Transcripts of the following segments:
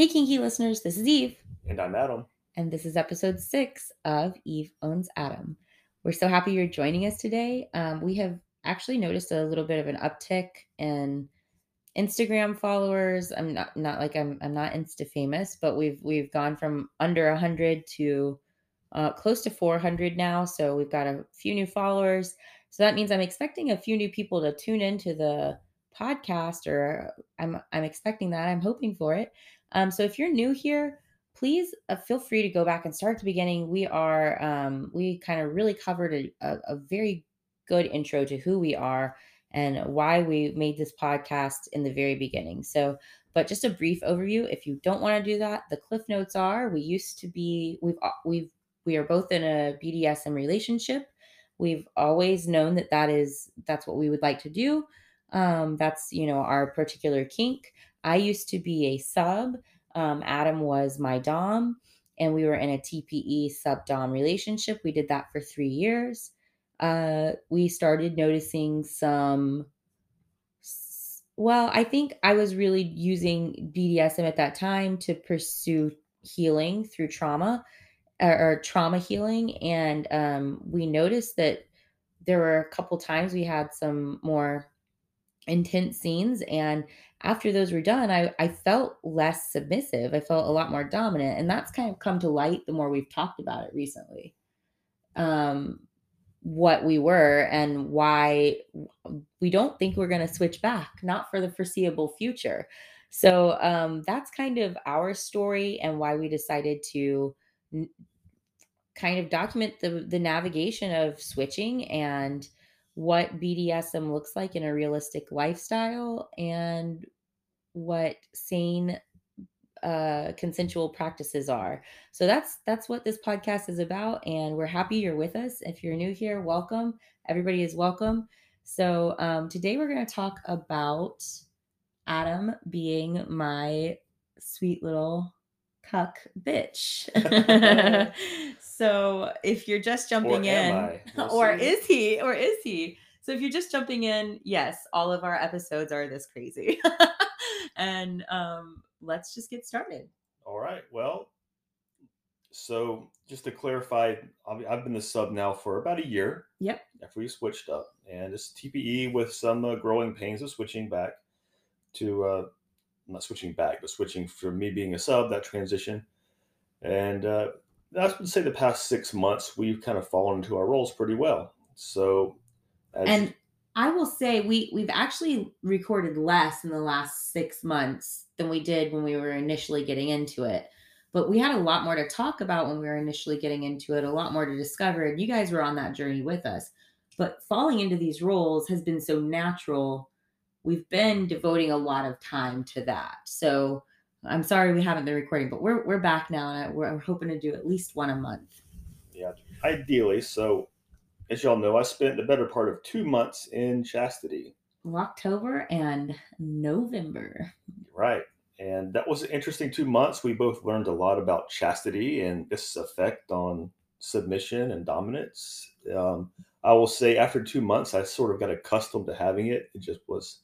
Hey, Kinky listeners, this is Eve, And I'm Adam. and this is episode six of Eve Owns Adam. We're so happy you're joining us today. Um, we have actually noticed a little bit of an uptick in Instagram followers. I'm not not like I'm I'm not Insta famous, but we've we've gone from under hundred to uh, close to 400 now. So we've got a few new followers. So that means I'm expecting a few new people to tune into the podcast, or I'm I'm expecting that. I'm hoping for it. Um, so if you're new here, please uh, feel free to go back and start at the beginning. We are um, we kind of really covered a, a, a very good intro to who we are and why we made this podcast in the very beginning. So, but just a brief overview. If you don't want to do that, the cliff notes are: we used to be we've we've we are both in a BDSM relationship. We've always known that that is that's what we would like to do. Um, that's you know our particular kink. I used to be a sub. Um, Adam was my dom, and we were in a TPE sub dom relationship. We did that for three years. Uh, we started noticing some. Well, I think I was really using BDSM at that time to pursue healing through trauma or, or trauma healing, and um, we noticed that there were a couple times we had some more intense scenes and after those were done I, I felt less submissive. I felt a lot more dominant and that's kind of come to light the more we've talked about it recently um what we were and why we don't think we're going to switch back not for the foreseeable future. So um that's kind of our story and why we decided to n- kind of document the the navigation of switching and what BDSM looks like in a realistic lifestyle and what sane uh consensual practices are. So that's that's what this podcast is about and we're happy you're with us. If you're new here, welcome. Everybody is welcome. So um today we're going to talk about Adam being my sweet little cuck bitch. so if you're just jumping Or in, We'll or see. is he, or is he? So if you're just jumping in, yes, all of our episodes are this crazy. and um, let's just get started. All right. Well, so just to clarify, I've been the sub now for about a year Yep. after we switched up, and it's TPE with some uh, growing pains of switching back to uh, not switching back, but switching from me being a sub that transition. And uh, I would say the past six months we've kind of fallen into our roles pretty well. So, And I will say we we've actually recorded less in the last six months than we did when we were initially getting into it. But we had a lot more to talk about when we were initially getting into it, a lot more to discover. And you guys were on that journey with us. But falling into these roles has been so natural. We've been devoting a lot of time to that. So I'm sorry we haven't been recording, but we're we're back now, and I, we're hoping to do at least one a month. yeah, ideally. So, as y'all know, I spent the better part of two months in chastity. October and November. Right. And that was an interesting two months. We both learned a lot about chastity and its effect on submission and dominance. Um, I will say, after two months, I sort of got accustomed to having it. It just was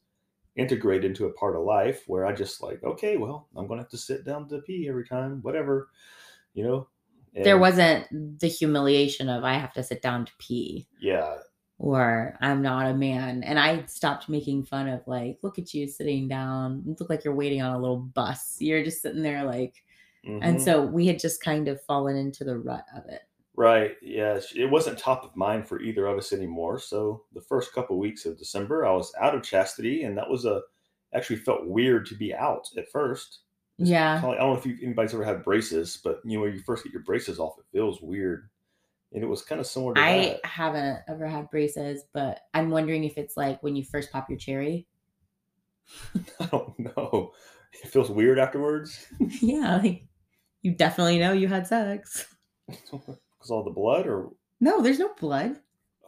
integrated into a part of life where I just like, okay, well, I'm going to have to sit down to pee every time, whatever, you know? there wasn't the humiliation of I have to sit down to pee Yeah. or I'm not a man. And I stopped making fun of like, look at you sitting down. You look like you're waiting on a little bus. You're just sitting there like and mhm. so we had just kind of fallen into the rut of it. Right. Yeah. It wasn't top of mind for either of us anymore. So the first couple weeks of December, I was out of chastity, and that was a actually felt weird to be out at first. It's Yeah. kinda like- I don't know if you, anybody's ever had braces, but you know when you first get your braces off, it feels weird, and it was kind of similar to I that. haven't ever had braces, but I'm wondering if it's like when you first pop your cherry. I don't know. It feels weird afterwards yeah, like you definitely know you had sex. because all the blood, or No, there's no blood.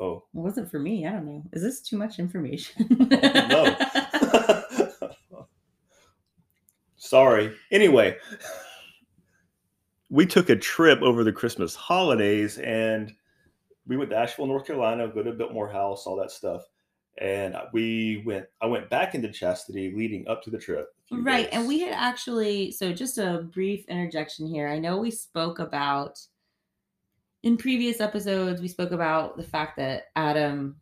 oh It wasn't for me. I don't know. Is this too much information? no. Sorry. Anyway, we took a trip over the Christmas holidays and we went to Asheville, North Carolina, go to Biltmore House, all that stuff. And we went, I went back into chastity leading up to the trip, Right. And we had actually, so just a brief interjection here. I know we spoke about in previous episodes, we spoke about the fact that Adam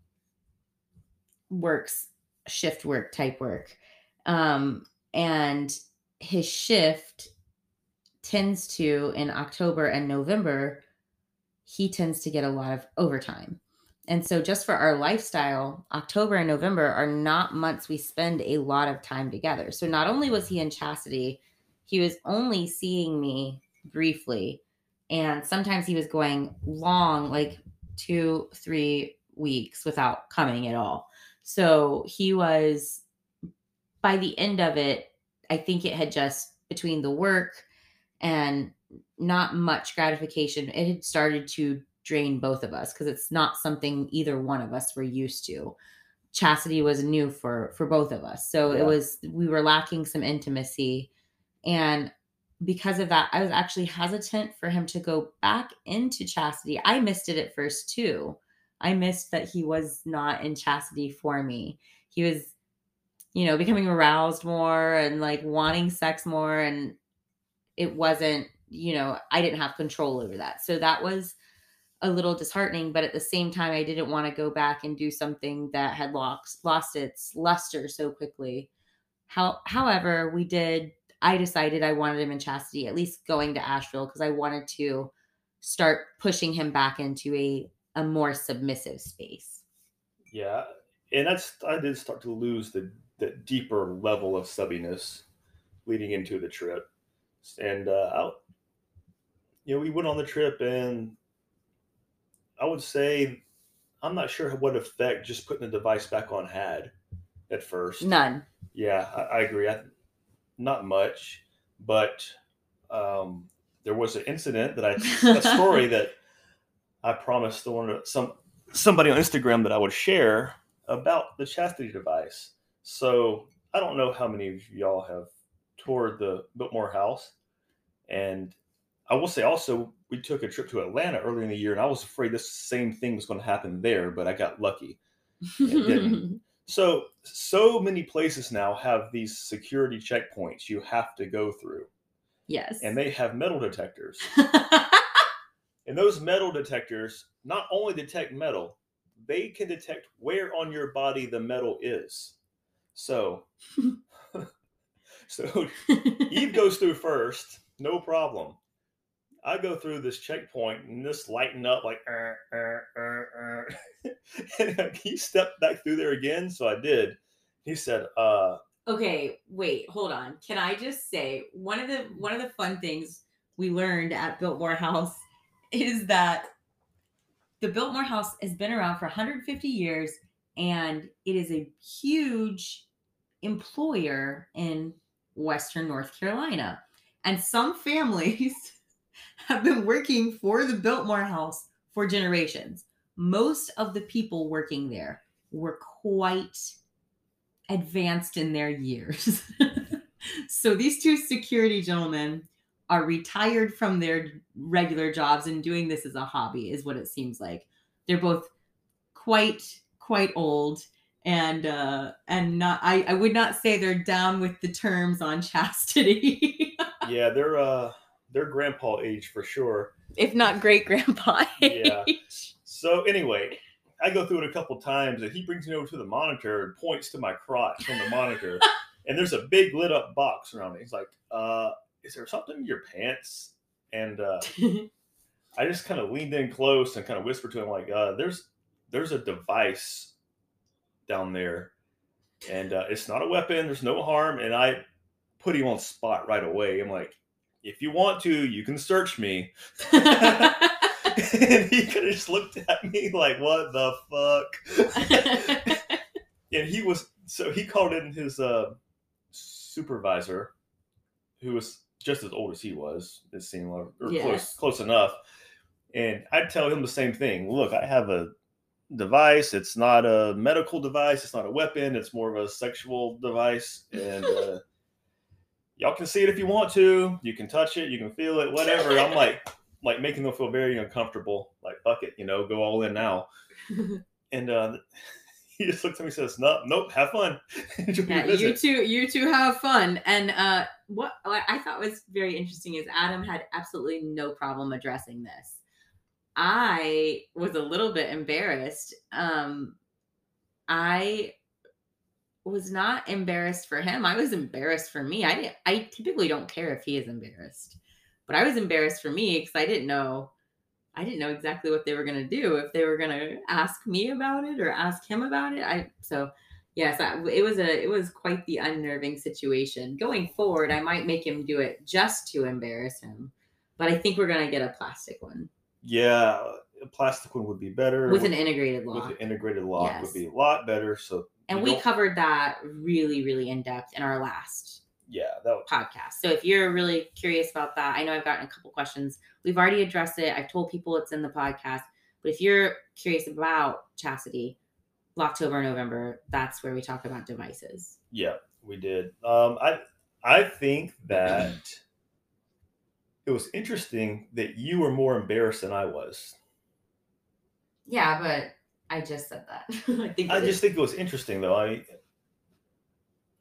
works shift work type work. Um, and his shift tends to, in October and November, he tends to get a lot of overtime. And so, just for our lifestyle, October and November are not months we spend a lot of time together. So, not only was he in chastity, he was only seeing me briefly. And sometimes he was going long, like two, three weeks without coming at all. So, he was, by the end of it, I think it had just between the work and not much gratification, it had started to drain both of us because it's not something either one of us were used to. Chastity was new for for both of us. So Yeah. it was we were lacking some intimacy and because of that I was actually hesitant for him to go back into chastity. I missed it at first too. I missed that he was not in chastity for me. He was you know, becoming aroused more and like wanting sex more and it wasn't, you know, I didn't have control over that. So that was a little disheartening, but at the same time, I didn't want to go back and do something that had lost lost its luster so quickly. How, however, we did. I decided I wanted him in chastity, at least going to Asheville, because I wanted to start pushing him back into a a more submissive space. Yeah, and that's I did start to lose the the deeper level of subbiness leading into the trip, and uh, I, you know, we went on the trip, and I would say I'm not sure what effect just putting the device back on had at first. None. Yeah, I, I agree. I, not much, but um, there was an incident that I a story that I promised to one some somebody on Instagram that I would share about the chastity device. So I don't know how many of y'all have toured the Biltmore House, and I will say also we took a trip to Atlanta earlier in the year, and I was afraid this same thing was going to happen there, but I got lucky. So so many places now have these security checkpoints you have to go through, yes. and they have metal detectors. And those metal detectors not only detect metal, they can detect where on your body the metal is. So, so Eve goes through first, no problem. I go through this checkpoint and this lighten up like, "Er, er, er, er." and he stepped back through there again. So I did. He said, uh, Okay, wait, hold on. Can I just say one of the one of the fun things we learned at Biltmore House is that the Biltmore House has been around for 150 years and it is a huge employer in Western North Carolina. And some families have been working for the Biltmore House for generations. Most of the people working there were quite advanced in their years. so these two security gentlemen are retired from their regular jobs and doing this as a hobby is what it seems like. They're both quite quite old and uh and not I, I would not say they're down with the terms on chastity yeah, they're uh, they're grandpa age for sure. if not great grandpa Yeah. So anyway, I go through it a couple times, and he brings me over to the monitor and points to my crotch on the monitor, and there's a big lit up box around it. He's like, uh, "Is there something in your pants?" And uh, I just kind of leaned in close and kind of whispered to him, like, uh, "There's there's a device down there, and uh, it's not a weapon. There's no harm." And I put him on spot right away. I'm like, "If you want to, you can search me." and he could have just looked at me like, "What the fuck?" and he was so he called in his uh, supervisor, who was just as old as he was. It seemed like, or close close enough. And I'd tell him the same thing. Look, I have a device. It's not a medical device. It's not a weapon. It's more of a sexual device. And uh, y'all can see it if you want to. You can touch it. You can feel it. Whatever. I'm like, like making them feel very uncomfortable. Like, fuck it, you know, go all in now. And uh, he just looks at me and says, "Nope, nope, have fun." Yeah, you visit." two, you two have fun. And uh, what what I thought was very interesting is Adam had absolutely no problem addressing this. I was a little bit embarrassed. Um, I was not embarrassed for him. I was embarrassed for me. I didn't, I typically don't care if he is embarrassed, but I was embarrassed for me because I didn't know. I didn't know exactly what they were going to do if they were going to ask me about it or ask him about it. I so yes, I, it was a it was quite the unnerving situation. Going forward, I might make him do it just to embarrass him, but I think we're going to get a plastic one Yeah, a plastic one would be better. with an integrated lock. with an integrated lock Yes. would be a lot better. So And you we covered that really, really in depth in our last yeah, that would, podcast. So if you're really curious about that, I know I've gotten a couple questions. We've already addressed it. I've told people it's in the podcast. But if you're curious about chastity, October, November, that's where we talk about devices. yeah, we did. Um, I I think that it was interesting that you were more embarrassed than I was. Yeah, but I just said that. I think I just is- think it was interesting though. I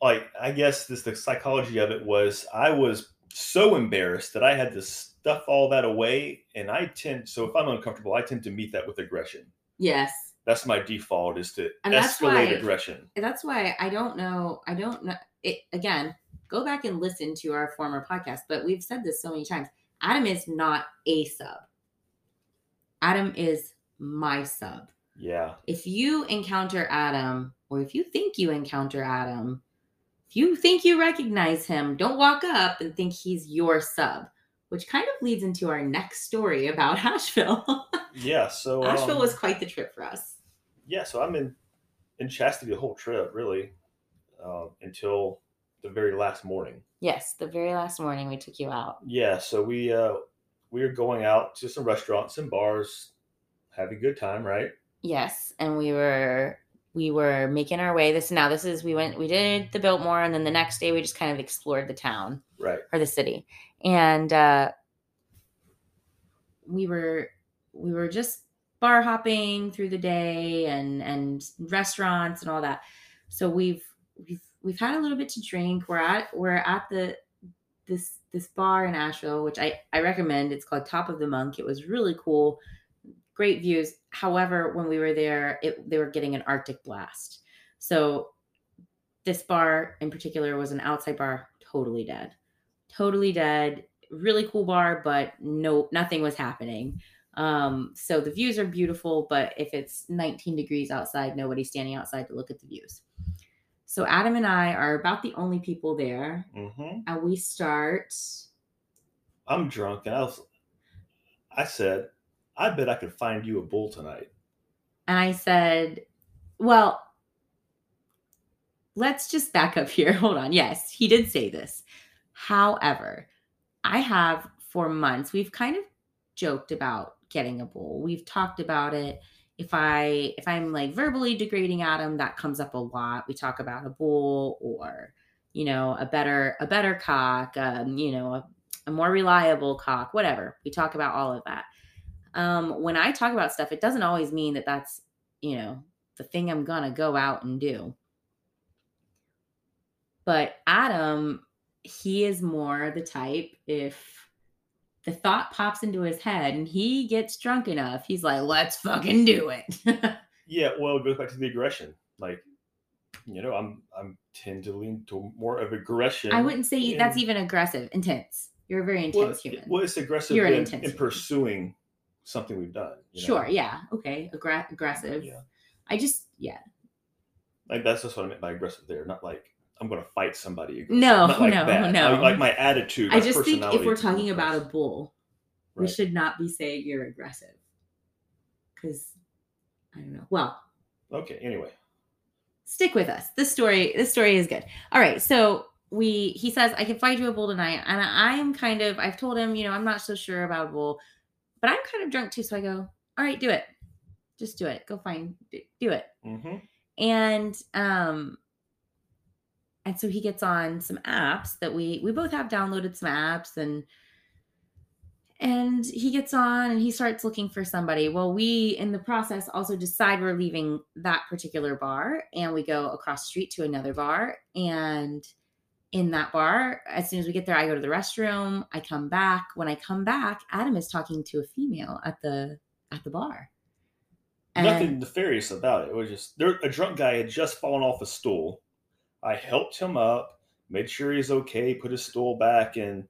like I guess this the psychology of it was I was so embarrassed that I had to stuff all that away and I tend so if I'm uncomfortable I tend to meet that with aggression. yes. That's my default is to And that's escalate why- aggression. that's why I don't know. I don't know. It again. Go back and listen to our former podcast. But we've said this so many times. Adam is not a sub. Adam is my sub. Yeah. If you encounter Adam, or if you think you encounter Adam, if you think you recognize him, don't walk up and think he's your sub. Which kind of leads into our next story about Asheville. Yeah. So Asheville um, was quite the trip for us. yeah, so I'm in in chastity the whole trip, really, um, until the very last morning. Yes, the very last morning we took you out. Yeah, so we uh, we were going out to some restaurants and bars, having a good time, right? Yes, and we were we were making our way. This now this is we went we did the Biltmore, and then the next day we just kind of explored the town Right. or the city, and uh, we were we were just bar hopping through the day and and restaurants and all that. So we've we've we've had a little bit to drink. We're at we're at the this this bar in Asheville, which I I recommend. It's called Top of the Monk. It was really cool, great views. However, when we were there, it they were getting an Arctic blast. So this bar in particular was an outside bar, totally dead, totally dead. Really cool bar, but no nothing was happening. Um, so the views are beautiful, but if it's 19 degrees outside, nobody's standing outside to look at the views. So Adam and I are about the only people there, hmm and we start. I'm drunk, and I was. I said, "I bet I could find you a bull tonight." And I said, Well, let's just back up here. Hold on. Yes, he did say this. However, I have for months, we've kind of joked about getting a bull. We've talked about it. If I if I'm like verbally degrading Adam, that comes up a lot. We talk about a bull or you know a better a better cock, um, you know a, a more reliable cock, whatever. We talk about all of that. Um, when I talk about stuff, it doesn't always mean that that's you know the thing I'm gonna go out and do. But Adam, he is more the type if the thought pops into his head and he gets drunk enough, he's like, let's fucking do it. Yeah, well, it goes back to the aggression. Like, you know, I'm I'm tend to lean to more of aggression. I wouldn't say that's even aggressive, intense. You're a very well, intense human. well, it's aggressive You're an in, intense in pursuing something we've done. you know? Sure, yeah. Okay. Aggra- aggressive. Yeah. I just yeah. Like that's just what I meant by aggressive there. Not like I'm going to fight somebody. No, Not like no, that. no. Like, like my attitude. I my just think if personality we're talking about a bull, we Right. should not be saying you're aggressive. Cause I don't know. Well, Okay. Anyway. stick with us. This story, this story is good. All right. So we he says, I can find you a bull tonight. And I am kind of, I've told him, you know, I'm not so sure about a bull, but I'm kind of drunk too. So I go, all right, do it. Just do it. Go find do it. hmm and um and so he gets on some apps that we we both have downloaded some apps and and he gets on and he starts looking for somebody. Well, we in the process also decide we're leaving that particular bar and we go across the street to another bar. And in that bar, as soon as we get there, I go to the restroom. I come back. When I come back, Adam is talking to a female at the at the bar. And Nothing nefarious about it. It was just there. A drunk guy had just fallen off a stool. I helped him up, made sure he's okay, put his stool back, and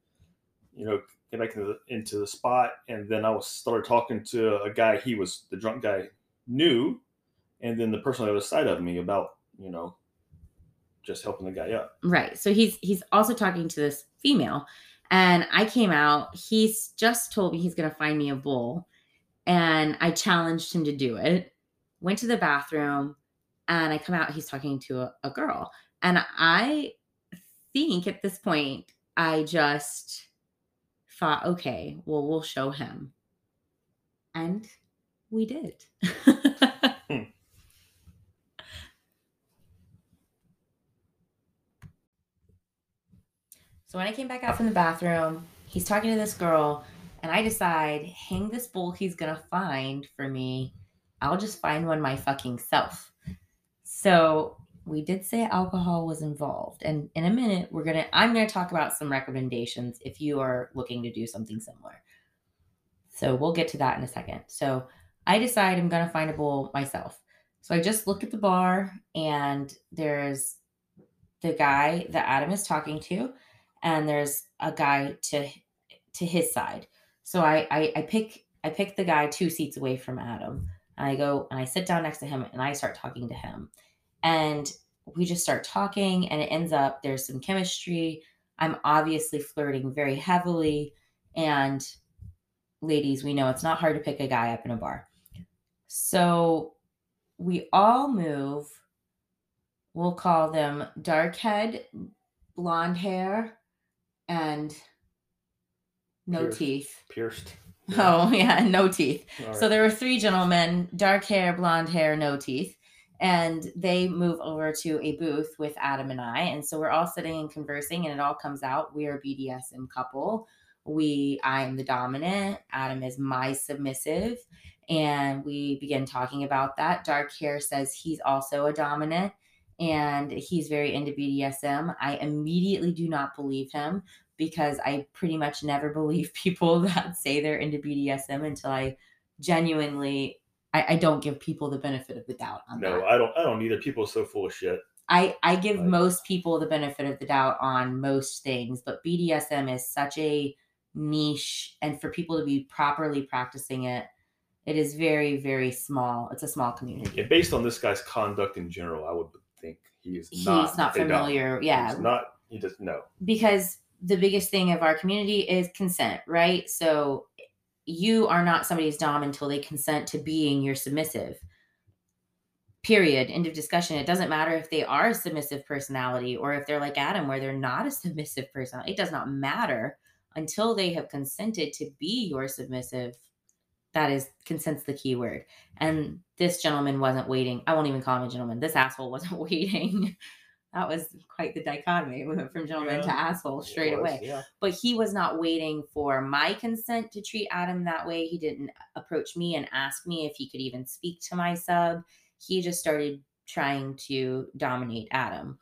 you know get back into the, into the spot. And then I was started talking to a guy. He was the drunk guy knew, and then the person on the other side of me about you know just helping the guy up. Right. So he's he's also talking to this female. And I came out, he's just told me he's gonna find me a bull, And I challenged him to do it. Went to the bathroom and I come out, he's talking to a, a girl. And I think at this point, I just thought, okay, well, we'll show him. And we did. So when I came back out from the bathroom, he's talking to this girl, and I decide, hang this bull he's gonna find for me. I'll just find one my fucking self. So we did say alcohol was involved, and in a minute we're gonna I'm gonna talk about some recommendations if you are looking to do something similar. So we'll get to that in a second. So I decide I'm gonna find a bull myself. So I just look at the bar, and there's the guy that Adam is talking to and there's a guy to to his side. So I, I I, pick I pick the guy two seats away from Adam. And I go and I sit down next to him and I start talking to him. And we just start talking and it ends up there's some chemistry. I'm obviously flirting very heavily. And ladies, we know it's not hard to pick a guy up in a bar. So we all move. We'll call them dark head, blonde hair, and no Pierced. teeth. Pierced. Oh, yeah, no teeth. All So there were three gentlemen, dark hair, blonde hair, no teeth. And they move over to a booth with Adam and I. And so we're all sitting and conversing, and it all comes out. We are a BDSM couple. We, I am the dominant, Adam is my submissive. And we begin talking about that. Dark hair says he's also a dominant and he's very into BDSM. I immediately do not believe him because I pretty much never believe people that say they're into BDSM until I genuinely I, I don't give people the benefit of the doubt on No, that. I don't. I don't either. People are so full of shit. I, I give Right. most people the benefit of the doubt on most things, but BDSM is such a niche and for people to be properly practicing it, it is very, very small. It's a small community. And based on this guy's conduct in general, I would think he is He's not. familiar. Yeah. He's not. He does no. because the biggest thing of our community is consent, right? So you are not somebody's dom until they consent to being your submissive. Period. End of discussion. It doesn't matter if they are a submissive personality or if they're like Adam, where they're not a submissive personality. It does not matter until they have consented to be your submissive. That is consent's the key word. And this gentleman wasn't waiting. I won't even call him a gentleman. This asshole wasn't waiting. that was quite the dichotomy. We went from gentleman to asshole straight was, away Yeah. but he was not waiting for my consent to treat Adam that way. He didn't approach me and ask me if he could even speak to my sub. He just started trying to dominate Adam.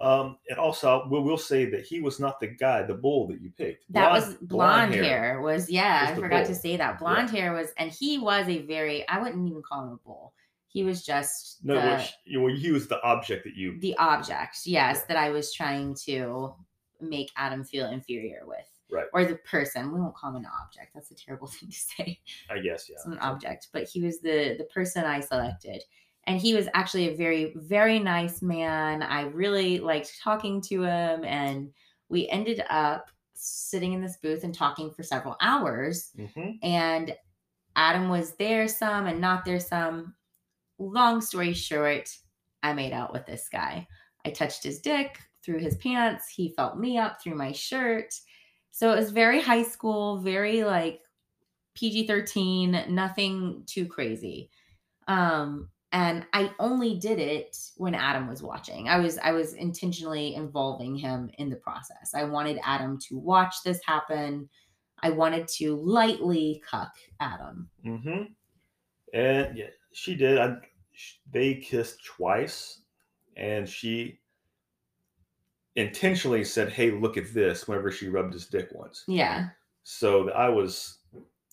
Um, and also, we will say that he was not the guy, the bull that you picked. That was blonde hair. Was yeah, was I forgot to say that. Blonde hair was, and he was a very. I wouldn't even call him a bull. He was just No, the, which you know, he was the object that you. the object. Yes, Yeah. that I was trying to make Adam feel inferior with. Right. Or the person. We won't call him an object. That's a terrible thing to say. I guess, yeah. It's an object, but he was the the person I selected. And he was actually a very, very nice man. I really liked talking to him. And we ended up sitting in this booth and talking for several hours. hmm And Adam was there some and not there some. Long story short, I made out with this guy. I touched his dick through his pants. He felt me up through my shirt. So it was very high school, very like PG 13, nothing too crazy. Um, and I only did it when Adam was watching. I was I was intentionally involving him in the process. I wanted Adam to watch this happen. I wanted to lightly cuck Adam. mm-hmm. And yeah, she did. I, they kissed twice, and she intentionally said, "Hey, look at this." Whenever she rubbed his dick once, Yeah. so that I was,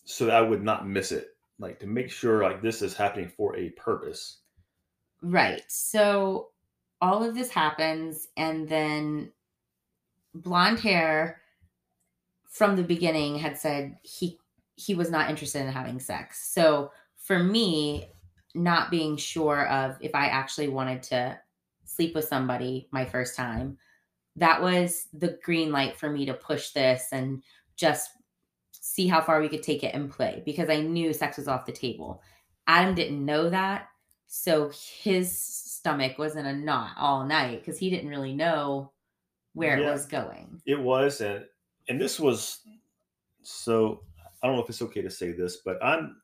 so that I would not miss it. Like to make sure, like this is happening for a purpose. Right. So all of this happens, and then blonde hair from the beginning had said he he was not interested in having sex. So for me, not being sure of if I actually wanted to sleep with somebody my first time, that was the green light for me to push this and just see how far we could take it and play because I knew sex was off the table. Adam didn't know that. So his stomach was in a knot all night because he didn't really know where it was going. It was, and and this was so. I don't know if it's okay to say this, but I'm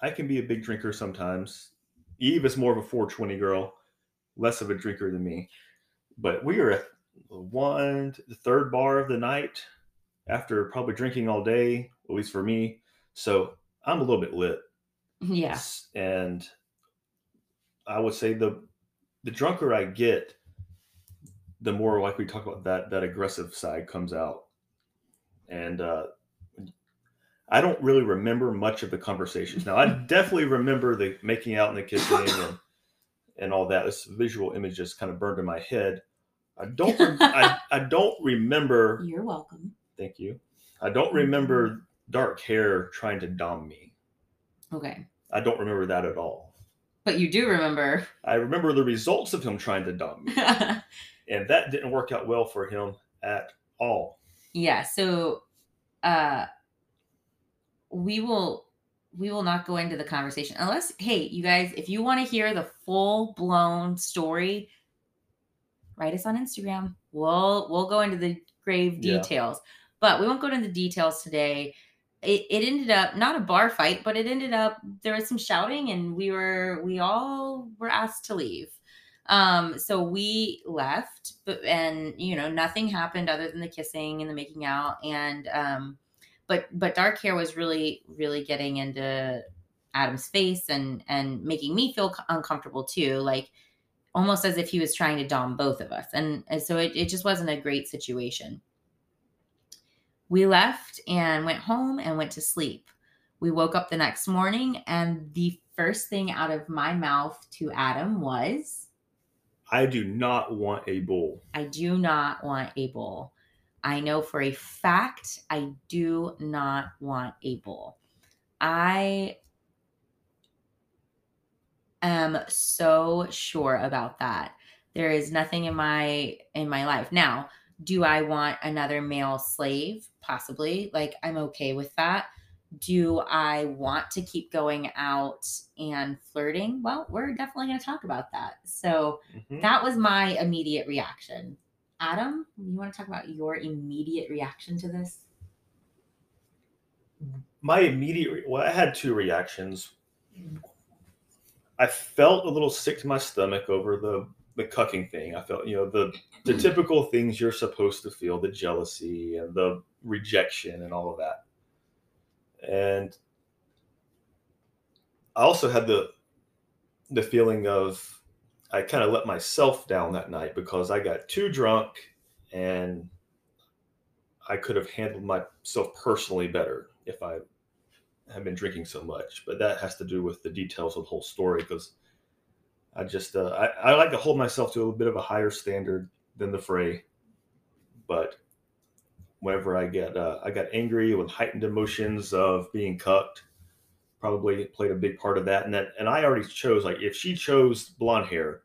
I can be a big drinker sometimes. Eve is more of a 420 girl, less of a drinker than me. But we were at the one, the third bar of the night after probably drinking all day, at least for me. So I'm a little bit lit. Yeah. And I would say the the drunker I get, the more like we talk about that that aggressive side comes out. And uh I don't really remember much of the conversations. Now I definitely remember the making out in the kitchen and and all that. This visual image just kind of burned in my head. I don't I, I don't remember You're welcome. Thank you. I don't remember dark hair trying to dom me. Okay. I don't remember that at all. But you do remember. I remember the results of him trying to dom me, and that didn't work out well for him at all. yeah. So uh we will we will not go into the conversation unless hey you guys if you want to hear the full blown story write us on instagram we'll we'll go into the grave Yeah. But we won't go into the details today. It, it ended up not a bar fight but it ended up there was some shouting and we were we all were asked to leave. Um so we left but and you know nothing happened other than the kissing and the making out and um but but dark hair was really really getting into adam's face and and making me feel uncomfortable too like almost as if he was trying to dom both of us. And, and so it, it just wasn't a great situation we left and went home and went to sleep we woke up the next morning and the first thing out of my mouth to adam was I do not want a bull. I do not want a bull. I know for a fact I do not want a bull. I am so sure about that. There is nothing in my in my life. Now, do I want another male slave? Possibly. Like I'm okay with that. Do I want to keep going out and flirting? Well, we're definitely going to talk about that. So, Mhm. that was my immediate reaction. Adam, you want to talk about your immediate reaction to this? My immediate re- well, I had two reactions. I felt a little sick to my stomach over the the cucking thing. I felt, you know, the the hmm. typical things you're supposed to feel, the jealousy and the rejection and all of that. And I also had the the feeling of I kind of let myself down that night because I got too drunk and I could have handled myself personally better if I had been drinking so much. But that has to do with the details of the whole story because I just uh, I, I like to hold myself to a bit of a higher standard than the fray. But whenever I get uh, I got angry with heightened emotions of being cucked, probably played a big part of that. And that and I already chose like if she chose blonde hair,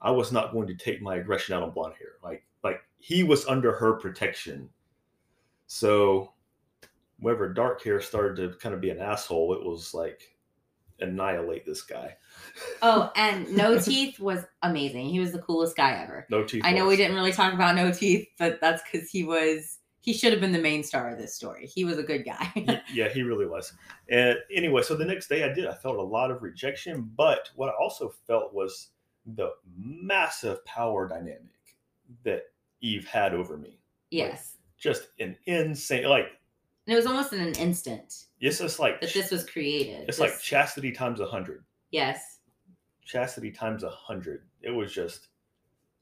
I was not going to take my aggression out on blonde hair. Like like he was under her protection. So whenever dark hair started to kind of be an asshole, it was like annihilate this guy. Oh, and No Teeth was amazing. He was the coolest guy ever. no teeth. I know we didn't really talk about No Teeth, but that's because he was he should have been the main star of this story. He was a good guy. Yeah, he really was. And anyway, so the next day I did. I felt a lot of rejection, but what I also felt was the massive power dynamic that Eve had over me. yes. Just an insane, like And it was almost in an instant Yes, It's just like that this was created. it's This- like chastity times a hundred. yes. Chastity times a hundred. It was just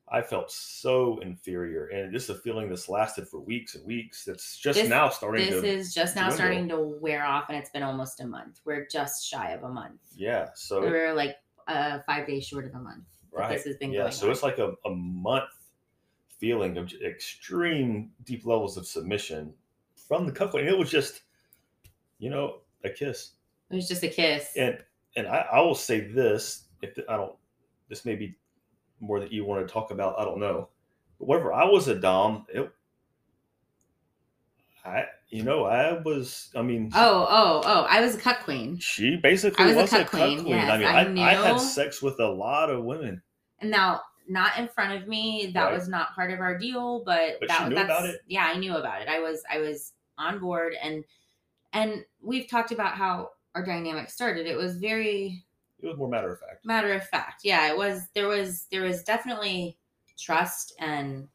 I felt so inferior, and this is a feeling that's lasted for weeks and weeks. That's just This- now starting This to is just now dwindle. starting to wear off, and it's been almost a month. We're just shy of a month. yeah. So We're like uh, five days short of a month. right, This has been yeah. So on. it's like a, a month feeling of extreme deep levels of submission from the couple, and it was just you know a kiss. It was just a kiss. and and I, I will say this if the, I don't this may be more that you want to talk about I don't know but whenever I was a dom it I you know I was I mean Oh, oh, oh! I was a cuckquean, she basically I was was, a a cut cuckquean, queen, yes, I mean I I, I, had sex with a lot of women and now not in front of me. That Right. was not part of our deal, but, But that knew that's? Yeah, I knew about it. I was I was on board, and and we've talked about how our dynamic started. It was very it was more matter of fact matter of fact yeah it was there was there was definitely trust and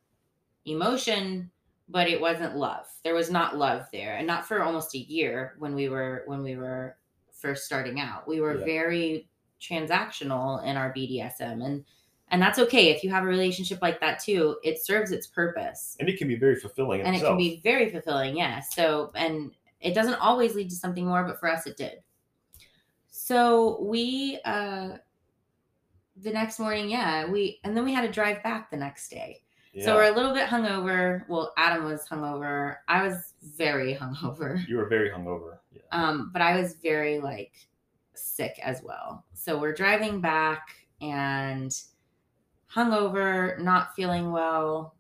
emotion but it wasn't love there was not love there and not for almost a year when we were when we were first starting out we were Yeah. very transactional in our bdsm and and that's okay if you have a relationship like that too it serves its purpose. And it can be very fulfilling in and it can be very fulfilling yes so and it doesn't always lead to something more but for us it did. So we uh the next morning yeah we and then we had to drive back the next day. Yeah. so we're a little bit hungover. Well adam was hungover. I was very hungover. You were very hungover yeah. Um but i was very like sick as well. So we're driving back and hungover not feeling well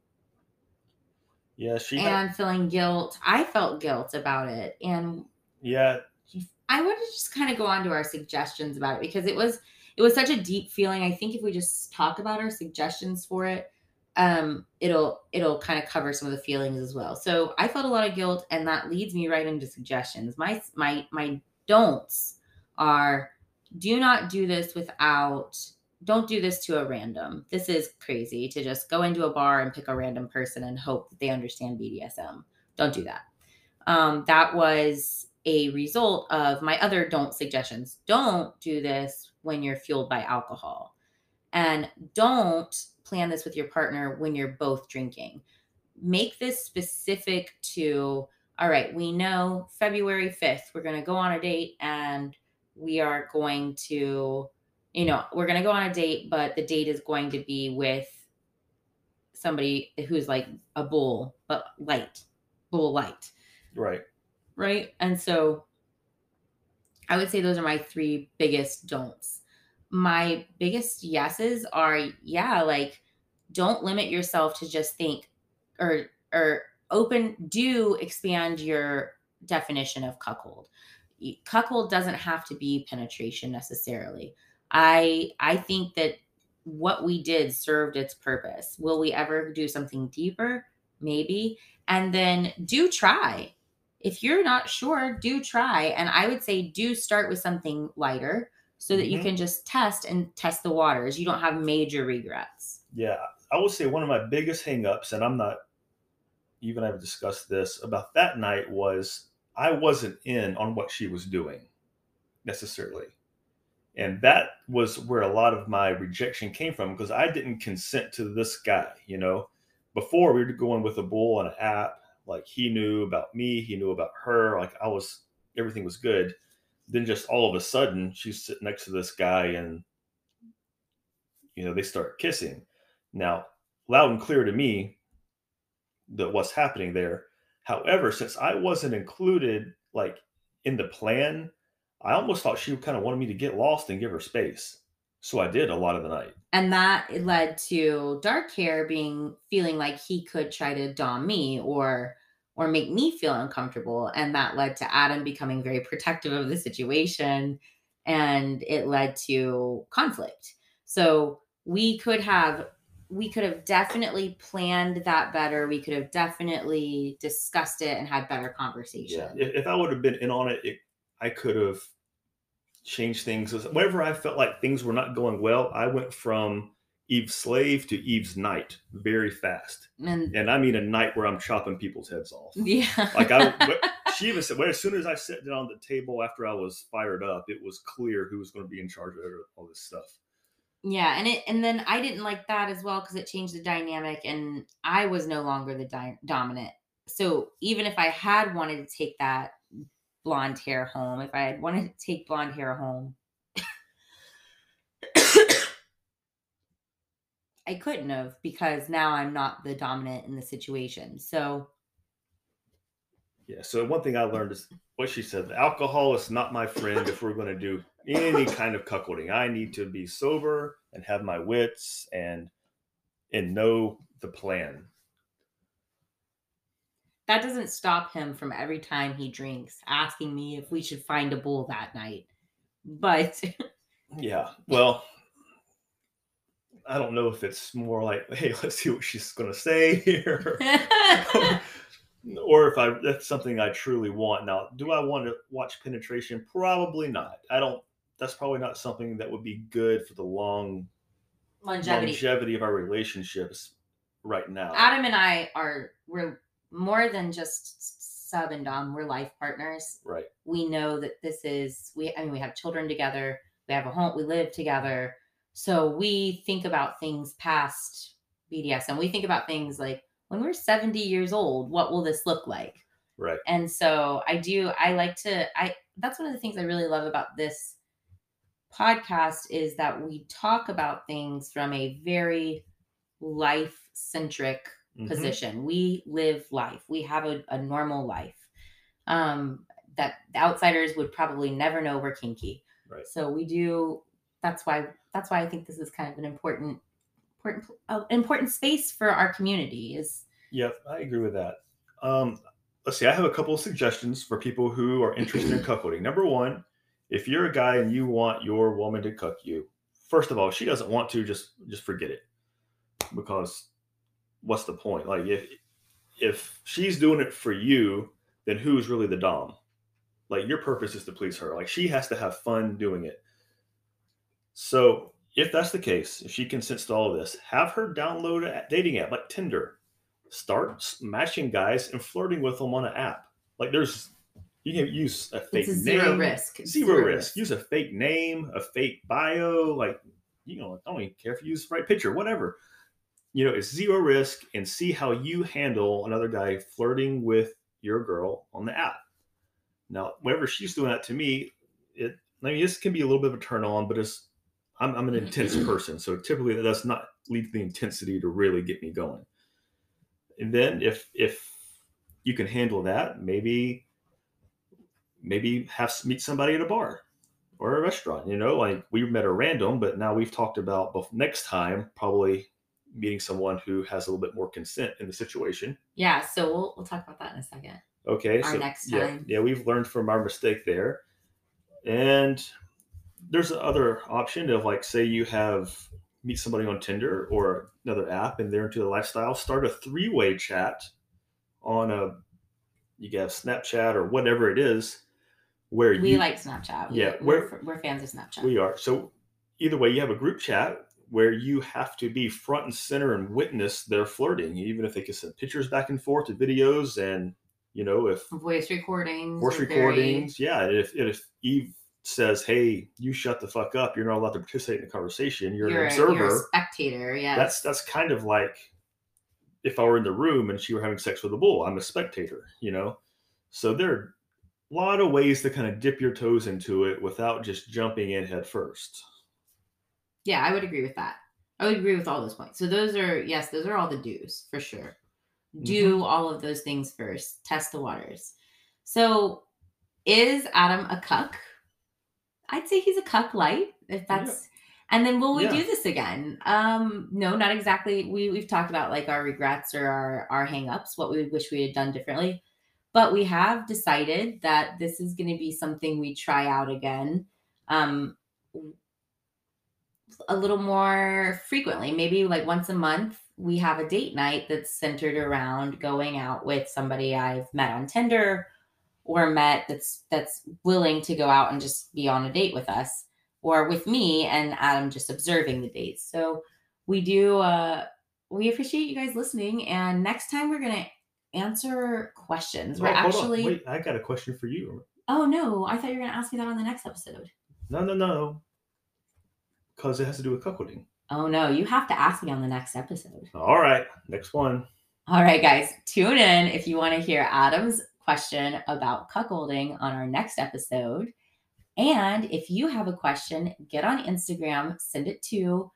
yeah she had, and feeling guilt. I felt guilt about it. And yeah I want to just kind of go on to our suggestions about it because it was it was such a deep feeling. I think if we just talk about our suggestions for it, um, it'll it'll kind of cover some of the feelings as well. So I felt a lot of guilt, and that leads me right into suggestions. My my my don'ts are do not do this without don't do this to a random. This is crazy to just go into a bar and pick a random person and hope that they understand BDSM. Don't do that. Um, that was a result of my other don't suggestions. Don't do this when you're fueled by alcohol. And don't plan this with your partner when you're both drinking. Make this specific to, all right, we know February 5th, we're going to go on a date and we are going to, you know, we're going to go on a date, but the date is going to be with somebody who's like a bull, but light, bull light right right? And so I would say those are my three biggest don'ts. My biggest yeses are yeah, like don't limit yourself to just think or or open do expand your definition of cuckold. Cuckold doesn't have to be penetration necessarily. I I think that what we did served its purpose. Will we ever do something deeper? Maybe. And then do try if you're not sure, do try. And I would say do start with something lighter so that you Mhm. can just test and test the waters. You don't have major regrets. Yeah, I would say one of my biggest hangups, and I'm not even I've discussed this about that night was I wasn't in on what she was doing necessarily. And that was where a lot of my rejection came from because I didn't consent to this guy, you know. Before we were going with a bull on an app, like he knew about me, he knew about her, like I was everything was good. Then just all of a sudden she's sitting next to this guy and you know, they start kissing. Now, loud and clear to me that what's happening there. However, since I wasn't included like in the plan, I almost thought she kind of wanted me to get lost and give her space. So I did a lot of the night. And that led to dark hair being feeling like he could try to dom me or or make me feel uncomfortable. And that led to Adam becoming very protective of the situation. And it led to conflict. So we could have we could have definitely planned that better. We could have definitely discussed it and had better conversation. Yeah. If, if I would have been in on it, it I could have changed things. Whenever I felt like things were not going well, I went from Eve's slave to Eve's knight very fast. And And I mean a knight where I'm chopping people's heads off. yeah. Like I, she even said, well, as soon as I sat down at the table after I was fired up, it was clear who was going to be in charge of all this stuff. Yeah, and it and then I didn't like that as well because it changed the dynamic, and I was no longer the di- dominant. So even if I had wanted to take that blonde hair home, if I had wanted to take blonde hair home, I couldn't have because now I'm not the dominant in the situation. So yeah. So one thing I learned is what she said: alcohol is not my friend if we're going to do any kind of cuckolding. I need to be sober and have my wits and and know the plan. That doesn't stop him from every time he drinks asking me if we should find a bull that night. But yeah, well, I don't know if it's more like, hey, let's see what she's going to say here. or if I that's something I truly want. Now, do I want to watch penetration? Probably not. I don't. That's probably not something that would be good for the long longevity longevity of our relationships right now. Adam and I are we're more than just sub and dom. We're life partners. Right. We know that this is we. I mean, we have children together. We have a home. We live together. So we think about things past BDSM. We think about things like when we're 70 years old, what will this look like? Right. And so I do, I like to, I, that's one of the things I really love about this podcast is that we talk about things from a very life centric mm-hmm. position. We live life, we have a, a normal life. Um, that outsiders would probably never know we're kinky. Right. So we do, that's why, that's why I think this is kind of an important important uh, important space for our community is yep i agree with that um let's see i have a couple of suggestions for people who are interested in cuckolding number one if you're a guy and you want your woman to cuck you first of all she doesn't want to just just forget it because what's the point like if if she's doing it for you then who's really the dom like your purpose is to please her like she has to have fun doing it so if that's the case, if she consents to all of this, have her download a dating app like Tinder. Start matching guys and flirting with them on an app. Like there's, you can use a fake a name. Zero risk. Zero, zero risk. risk. Use a fake name, a fake bio. Like, you know, I don't even care if you use the right picture, whatever. You know, it's zero risk and see how you handle another guy flirting with your girl on the app. Now, whenever she's doing that to me, it, I mean, this can be a little bit of a turn on, but it's I'm, I'm an mm-hmm. intense person, so typically that does not lead to the intensity to really get me going. And then if if you can handle that, maybe maybe have to meet somebody at a bar or a restaurant. You know, like we met a random, but now we've talked about both next time probably meeting someone who has a little bit more consent in the situation. Yeah, so we'll we'll talk about that in a second. Okay, our so next time. Yeah, yeah, we've learned from our mistake there, and there's another option of like say you have meet somebody on Tinder or another app and they're into the lifestyle, start a three-way chat on a you have Snapchat or whatever it is where we you, like Snapchat. Yeah, we're, we're, we're fans of Snapchat. We are. So either way, you have a group chat where you have to be front and center and witness their flirting, even if they can send pictures back and forth to videos and you know if voice recordings, voice recordings, very... yeah. If if Eve says, "Hey, you shut the fuck up. You're not allowed to participate in the conversation. You're, you're an observer, you're a spectator." Yeah, that's that's kind of like if I were in the room and she were having sex with a bull. I'm a spectator, you know. So there are a lot of ways to kind of dip your toes into it without just jumping in head first. Yeah, I would agree with that. I would agree with all those points. So those are yes, those are all the do's for sure. Do mm-hmm. all of those things first. Test the waters. So is Adam a cuck? I'd say he's a cuck light, if that's. Yeah. And then will we yeah. do this again? Um, no, not exactly. We we've talked about like our regrets or our our hangups, what we wish we had done differently. But we have decided that this is going to be something we try out again. Um, a little more frequently, maybe like once a month, we have a date night that's centered around going out with somebody I've met on Tinder or met that's that's willing to go out and just be on a date with us or with me and Adam just observing the dates. So we do uh we appreciate you guys listening and next time we're going to answer questions. We're Oh, actually. Wait, I got a question for you. Oh no, I thought you were going to ask me that on the next episode. No, no, no. Because it has to do with cuckolding. Oh no, you have to ask me on the next episode. All right, next one. All right, guys, tune in if you want to hear Adam's question about cuckolding on our next episode. And if you have a question, get on Instagram, send it to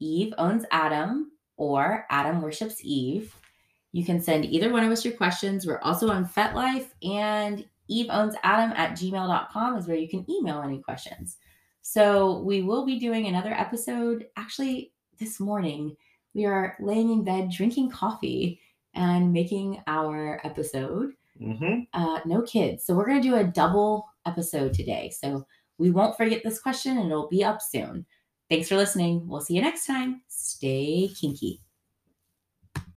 Eve Owns Adam or Adam Worships Eve. You can send either one of us your questions. We're also on FetLife and Eve Owns Adam at gmail.com is where you can email any questions. So we will be doing another episode actually this morning. We are laying in bed, drinking coffee, and making our episode. Mm-hmm. Uh, no kids. So we're going to do a double episode today. So we won't forget this question and it'll be up soon. Thanks for listening. We'll see you next time. Stay kinky.